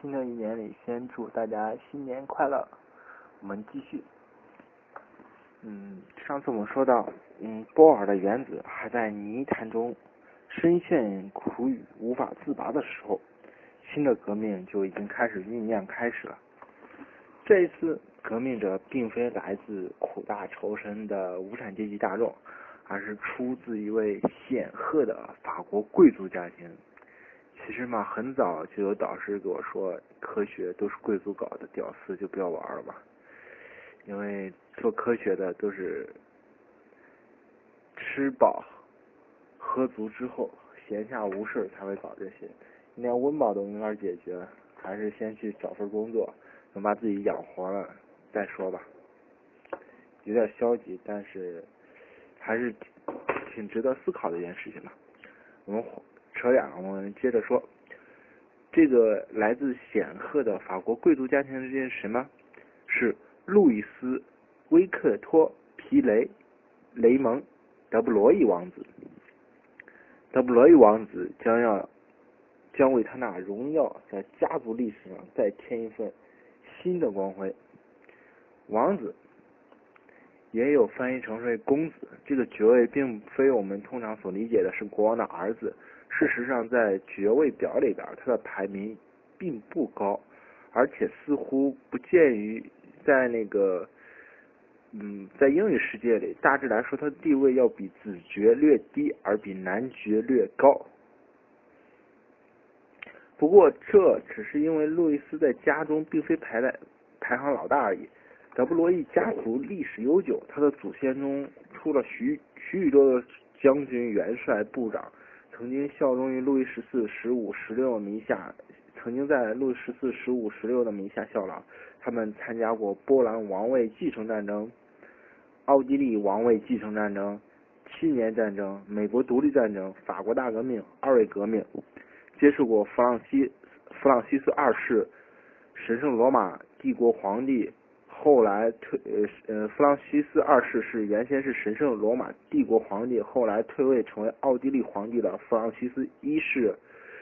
新的一年里，先祝大家新年快乐。我们继续。嗯，上次我们说到，嗯，波尔的原子还在泥潭中深陷苦雨无法自拔的时候，新的革命就已经开始酝酿开始了。这一次革命者并非来自苦大仇深的无产阶级大众，而是出自一位显赫的法国贵族家庭。其实嘛，很早就有导师跟我说，科学都是贵族搞的，屌丝就不要玩了吧。因为做科学的都是吃饱喝足之后，闲下无事才会搞这些。你连温饱都没法解决，还是先去找份工作，能把自己养活了再说吧。有点消极，但是还是挺值得思考的一件事情吧。我们。扯远了，我们接着说，这个来自显赫的法国贵族家庭的这是什么？是路易斯·威克托·皮雷·雷蒙·德布罗意王子。德布罗意王子将要将为他那荣耀在家族历史上再添一份新的光辉。王子也有翻译成为公子，这个爵位并非我们通常所理解的是国王的儿子。事实上，在爵位表里边，他的排名并不高，而且似乎不见于在那个，嗯，在英语世界里，大致来说，他的地位要比子爵略低，而比男爵略高。不过，这只是因为路易斯在家中并非排在排行老大而已。德布罗意家族历史悠久，他的祖先中出了许许许多多将军、元帅、部长。曾经效忠于路易十四、十五、十六名下，曾经在路易十四、十五、十六的名下效劳。他们参加过波兰王位继承战争、奥地利王位继承战争、七年战争、美国独立战争、法国大革命、二位革命，接触过弗朗西弗朗西斯二世、神圣罗马帝国皇帝。后来退呃呃，弗朗西斯二世是原先是神圣罗马帝国皇帝，后来退位成为奥地利皇帝的弗朗西斯一世，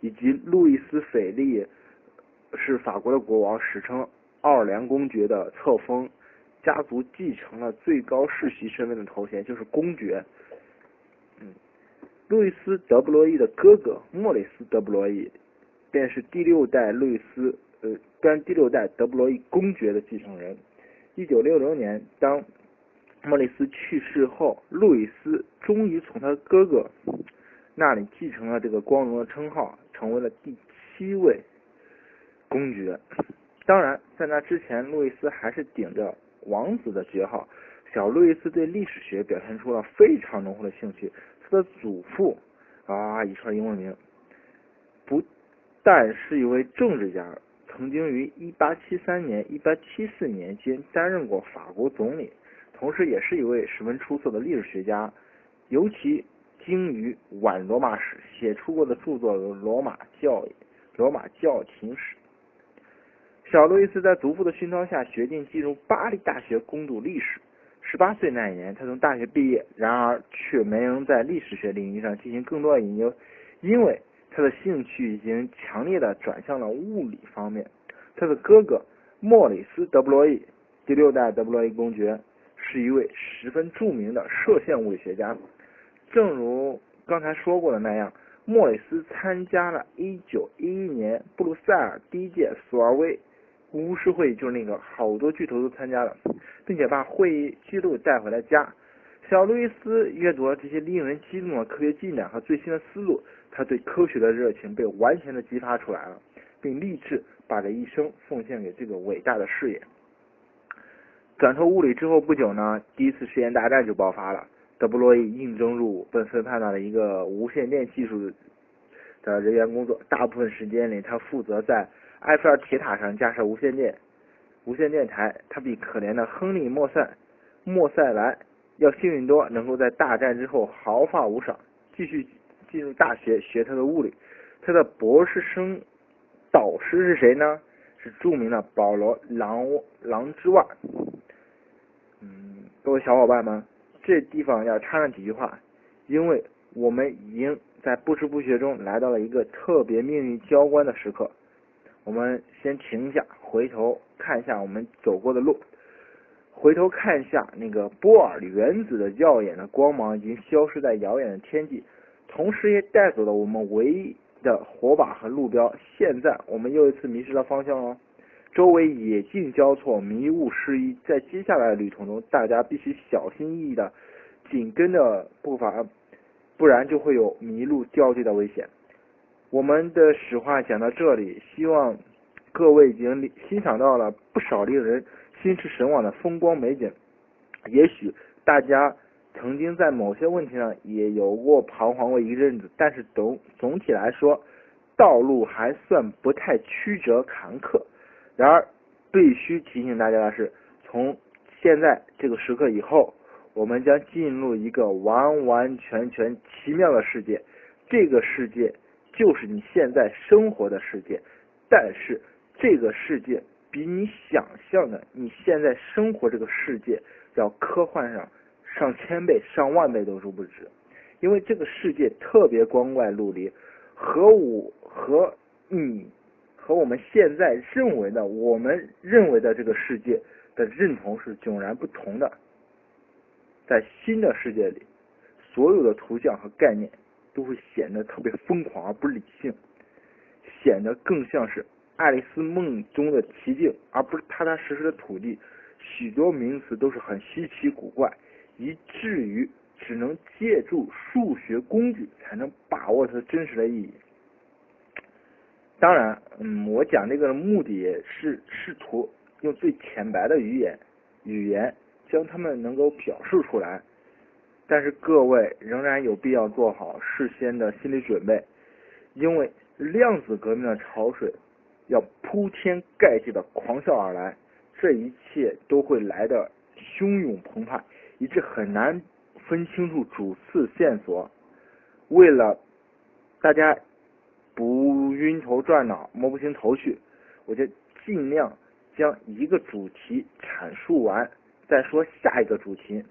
以及路易斯斐利是法国的国王，史称奥尔良公爵的册封，家族继承了最高世袭身份的头衔，就是公爵。嗯，路易斯德布罗意的哥哥莫里斯德布罗意，便是第六代路易斯呃，跟第六代德布罗意公爵的继承人。一九六零年，当莫里斯去世后，路易斯终于从他哥哥那里继承了这个光荣的称号，成为了第七位公爵。当然，在那之前，路易斯还是顶着王子的爵号。小路易斯对历史学表现出了非常浓厚的兴趣。他的祖父啊，一串英文名，不但是一位政治家。曾经于1873年、1874年间担任过法国总理，同时也是一位十分出色的历史学家，尤其精于晚罗马史，写出过的著作有《罗马教》《罗马教廷史》。小路易斯在祖父的熏陶下，决定进入巴黎大学攻读历史。十八岁那一年，他从大学毕业，然而却没能在历史学领域上进行更多的研究，因为。他的兴趣已经强烈的转向了物理方面。他的哥哥莫里斯·德布罗意，第六代德布罗意公爵，是一位十分著名的射线物理学家。正如刚才说过的那样，莫里斯参加了1911年布鲁塞尔第一届索尔威巫师会议，就是那个好多巨头都参加了，并且把会议记录带回了家。小路易斯阅读了这些令人激动的科学进展和最新的思路。他对科学的热情被完全的激发出来了，并立志把这一生奉献给这个伟大的事业。转投物理之后不久呢，第一次实验大战就爆发了。德布罗意应征入伍，被分派到了一个无线电技术的人员工作。大部分时间里，他负责在埃菲尔铁塔上架设无线电无线电台。他比可怜的亨利莫塞莫塞莱要幸运多，能够在大战之后毫发无伤，继续。进入大学学他的物理，他的博士生导师是谁呢？是著名的保罗狼·狼之袜。嗯，各位小伙伴们，这地方要插上几句话，因为我们已经在不知不觉中来到了一个特别命运交关的时刻。我们先停一下，回头看一下我们走过的路，回头看一下那个波尔原子的耀眼的光芒已经消失在遥远的天际，同时也带走了我们唯一的火把和路标。现在我们又一次迷失了方向哦，周围野径交错，迷雾失意。在接下来的旅途中，大家必须小心翼翼的紧跟着步伐，不然就会有迷路掉队的危险。我们的史话讲到这里，希望各位已经欣赏到了不少令人心驰神往的风光美景。也许大家曾经在某些问题上也有过彷徨过一阵子，但是总总体来说，道路还算不太曲折坎坷。然而，必须提醒大家的是，从现在这个时刻以后，我们将进入一个完完全全奇妙的世界。这个世界。就是你现在生活的世界，但是这个世界比你想象的你现在生活这个世界要科幻上上千倍、上万倍都是不止，因为这个世界特别光怪陆离，和我和你和我们现在认为的我们认为的这个世界的认同是迥然不同的。在新的世界里，所有的图像和概念。都会显得特别疯狂而不理性，显得更像是爱丽丝梦中的奇境，而不是踏踏实实的土地。许多名词都是很稀奇古怪，以至于只能借助数学工具才能把握它真实的意义。当然，嗯，我讲这个的目的是试图用最浅白的语言语言将它们能够表述出来。但是各位仍然有必要做好事先的心理准备，因为量子革命的潮水要铺天盖地的狂啸而来，这一切都会来的汹涌澎湃，以致很难分清楚主次线索。为了大家不晕头转脑、摸不清头绪，我就尽量将一个主题阐述完，再说下一个主题。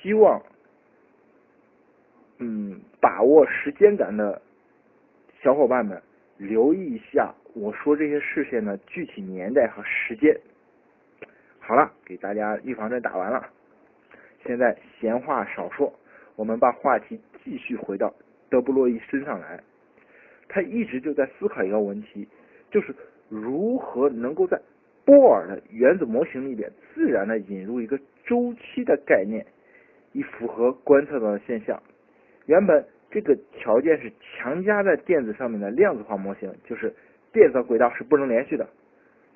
希望，嗯，把握时间感的小伙伴们留意一下我说这些事件的具体年代和时间。好了，给大家预防针打完了，现在闲话少说，我们把话题继续回到德布洛伊身上来。他一直就在思考一个问题，就是如何能够在波尔的原子模型里边自然的引入一个周期的概念。以符合观测到的现象。原本这个条件是强加在电子上面的量子化模型，就是电子轨道是不能连续的。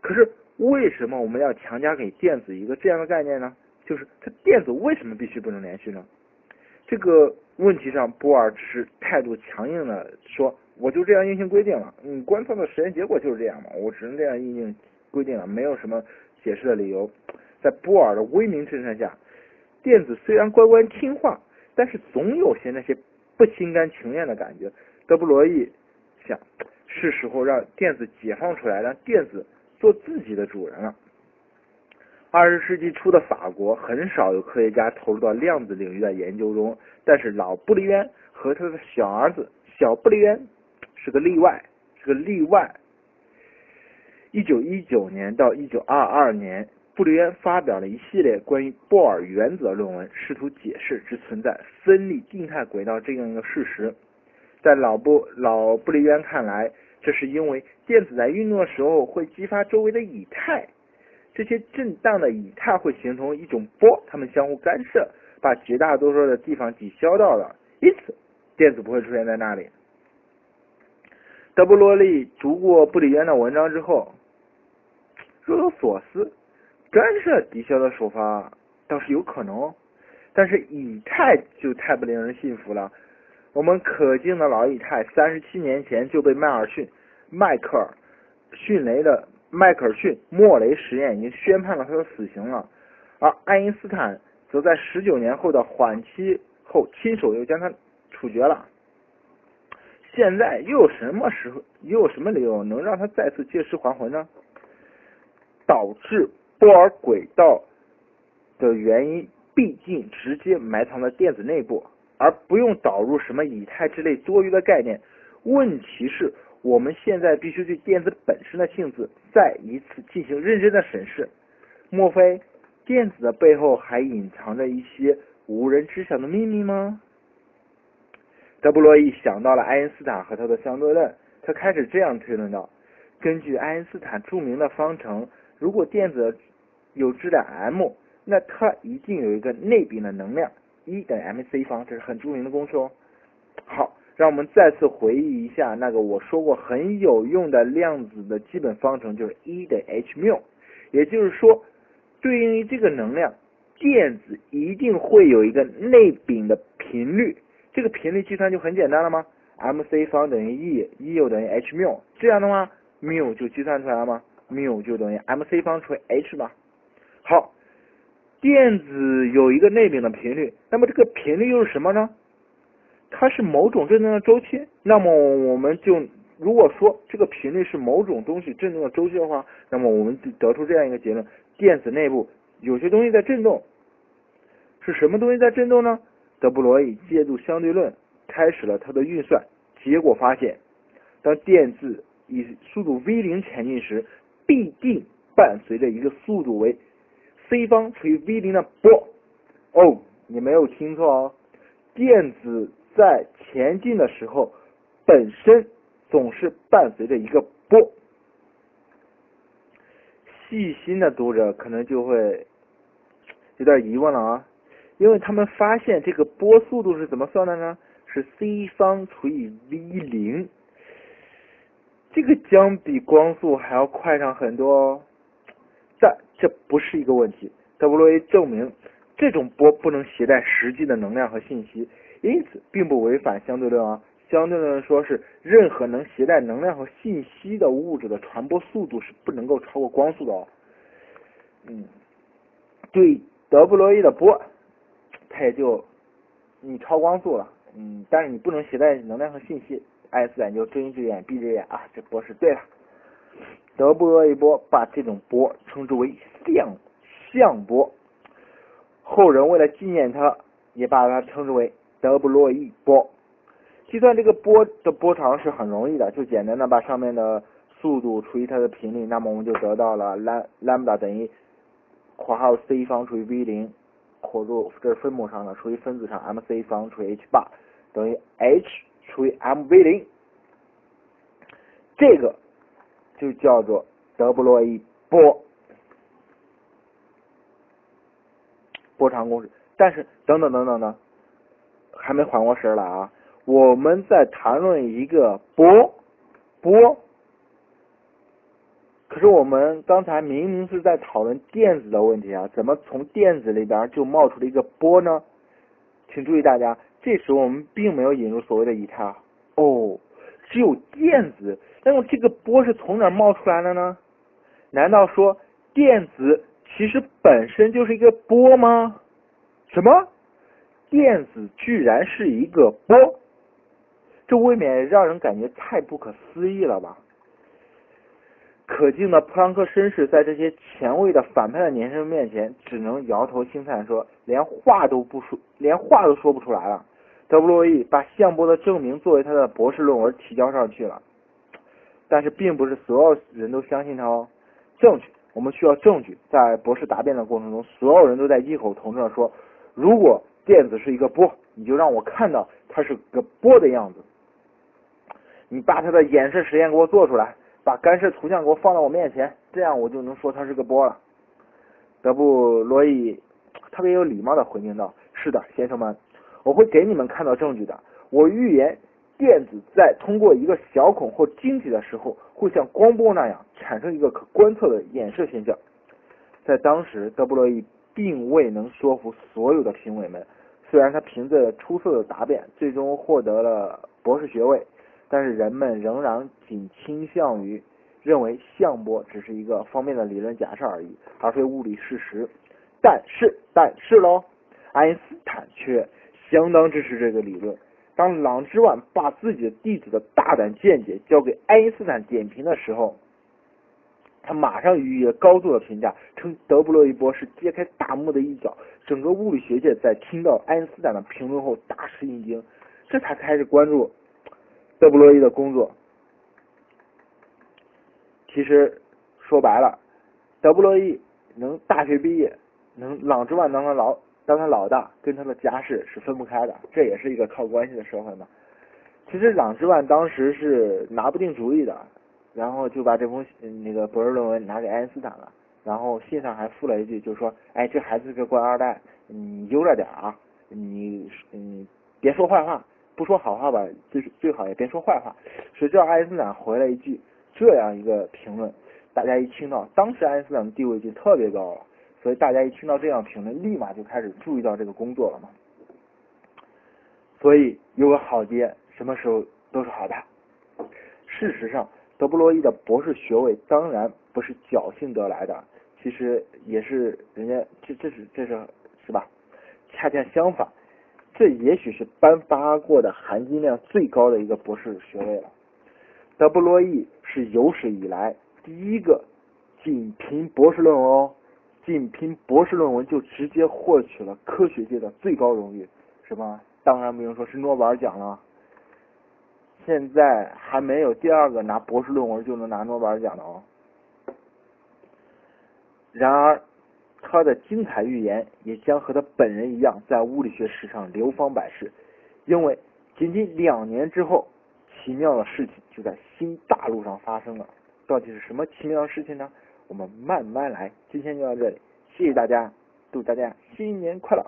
可是为什么我们要强加给电子一个这样的概念呢？就是它电子为什么必须不能连续呢？这个问题上，波尔只是态度强硬的说：“我就这样硬性规定了，你观测的实验结果就是这样嘛，我只能这样硬性规定了，没有什么解释的理由。”在波尔的威名震慑下。电子虽然乖乖听话，但是总有些那些不心甘情愿的感觉。德布罗意想，是时候让电子解放出来，让电子做自己的主人了。二十世纪初的法国很少有科学家投入到量子领域的研究中，但是老布利渊和他的小儿子小布利渊是个例外，是个例外。一九一九年到一九二二年。布里渊发表了一系列关于波尔原子的论文，试图解释只存在分立静态轨道这样一个事实。在老布老布里渊看来，这是因为电子在运动的时候会激发周围的以太，这些震荡的以太会形成一种波，它们相互干涉，把绝大多数的地方抵消掉了，因此电子不会出现在那里。德布罗利读过布里渊的文章之后，若有所思。干涉抵消的手法倒是有可能，但是以太就太不令人信服了。我们可敬的老以太，三十七年前就被迈尔逊、迈克尔逊雷的迈克尔逊莫雷实验已经宣判了他的死刑了，而爱因斯坦则在十九年后的缓期后亲手又将他处决了。现在又有什么时候，又有什么理由能让他再次借尸还魂呢？导致。波尔轨道的原因，毕竟直接埋藏在电子内部，而不用导入什么以太之类多余的概念。问题是，我们现在必须对电子本身的性质再一次进行认真的审视。莫非电子的背后还隐藏着一些无人知晓的秘密吗？德布罗意想到了爱因斯坦和他的相对论，他开始这样推论道：根据爱因斯坦著名的方程，如果电子有质量 m，那它一定有一个内禀的能量 E 等于 mc 方，这是很著名的公式哦。好，让我们再次回忆一下那个我说过很有用的量子的基本方程，就是 E 等于 h 缪。也就是说，对应于这个能量，电子一定会有一个内禀的频率。这个频率计算就很简单了吗？mc 方等于 E，E 又等于 h 缪，这样的话，缪就计算出来了吗？缪就等于 mc 方除以 h 吧。好，电子有一个内禀的频率，那么这个频率又是什么呢？它是某种振动的周期。那么我们就如果说这个频率是某种东西振动的周期的话，那么我们就得出这样一个结论：电子内部有些东西在振动。是什么东西在振动呢？德布罗意借助相对论开始了他的运算，结果发现，当电子以速度 v 零前进时，必定伴随着一个速度为 c 方除以 v 零的波。哦，你没有听错哦，电子在前进的时候，本身总是伴随着一个波。细心的读者可能就会有点疑问了啊。因为他们发现这个波速度是怎么算的呢？是 c 方除以 v 零，这个将比光速还要快上很多哦。但这不是一个问题，德布罗意证明这种波不能携带实际的能量和信息，因此并不违反相对论啊。相对论说是任何能携带能量和信息的物质的传播速度是不能够超过光速的哦。嗯，对德布罗意的波。它也就你超光速了，嗯，但是你不能携带能量和信息，爱因斯坦就睁一只眼闭一只眼啊，这波是对了。德布罗意波把这种波称之为相相波，后人为了纪念他，也把它称之为德布罗意波。计算这个波的波长是很容易的，就简单的把上面的速度除以它的频率，那么我们就得到了 lambda 等于括号 c 方除以 v 零。括住这是分母上的，除以分子上 mc 方除以 h 八等于 h 除以 mv 零，这个就叫做德布罗意波波长公式。但是等等等等呢，还没缓过神来啊！我们在谈论一个波波。可是我们刚才明明是在讨论电子的问题啊，怎么从电子里边就冒出了一个波呢？请注意，大家，这时我们并没有引入所谓的以太哦，只有电子。那么这个波是从哪冒出来的呢？难道说电子其实本身就是一个波吗？什么？电子居然是一个波？这未免让人感觉太不可思议了吧？可敬的普朗克绅士在这些前卫的反派的年轻人面前，只能摇头轻叹说：“连话都不说，连话都说不出来了。”德布罗意把相波的证明作为他的博士论文提交上去了，但是并不是所有人都相信他哦。证据，我们需要证据。在博士答辩的过程中，所有人都在异口同声的说：“如果电子是一个波，你就让我看到它是个波的样子。你把它的演示实验给我做出来。”把干涉图像给我放到我面前，这样我就能说它是个波了。德布罗意特别有礼貌的回应道：“是的，先生们，我会给你们看到证据的。我预言电子在通过一个小孔或晶体的时候，会像光波那样产生一个可观测的衍射现象。”在当时，德布罗意并未能说服所有的评委们，虽然他凭着出色的答辩，最终获得了博士学位。但是人们仍然仅倾向于认为相波只是一个方面的理论假设而已，而非物理事实。但是，但是喽，爱因斯坦却相当支持这个理论。当朗之万把自己的弟子的大胆见解交给爱因斯坦点评的时候，他马上予以了高度的评价，称德布罗意波是揭开大幕的一角。整个物理学界在听到爱因斯坦的评论后大吃一惊，这才开始关注。德布罗意的工作，其实说白了，德布罗意能大学毕业，能朗之万当他老当他老大，跟他的家世是分不开的，这也是一个靠关系的社会嘛。其实朗之万当时是拿不定主意的，然后就把这封那个博士论文拿给爱因斯坦了，然后信上还附了一句，就说：“哎，这孩子是个官二代，你悠着点啊，你嗯别说坏话，不说好话吧，最最好也别说坏话。”谁知道爱因斯坦回了一句这样一个评论，大家一听到，当时爱因斯坦的地位就特别高了，所以大家一听到这样评论，立马就开始注意到这个工作了嘛。所以有个好爹。什么时候都是好的。事实上，德布罗意的博士学位当然不是侥幸得来的，其实也是人家这这是这是是吧？恰恰相反，这也许是颁发过的含金量最高的一个博士学位了。德布罗意是有史以来第一个仅凭博士论文哦，仅凭博士论文就直接获取了科学界的最高荣誉，什么？当然不用说是诺贝尔奖了。现在还没有第二个拿博士论文就能拿诺贝尔奖的哦。然而，他的精彩预言也将和他本人一样，在物理学史上流芳百世。因为仅仅两年之后，奇妙的事情就在新大陆上发生了。到底是什么奇妙的事情呢？我们慢慢来。今天就到这里，谢谢大家，祝大家新年快乐！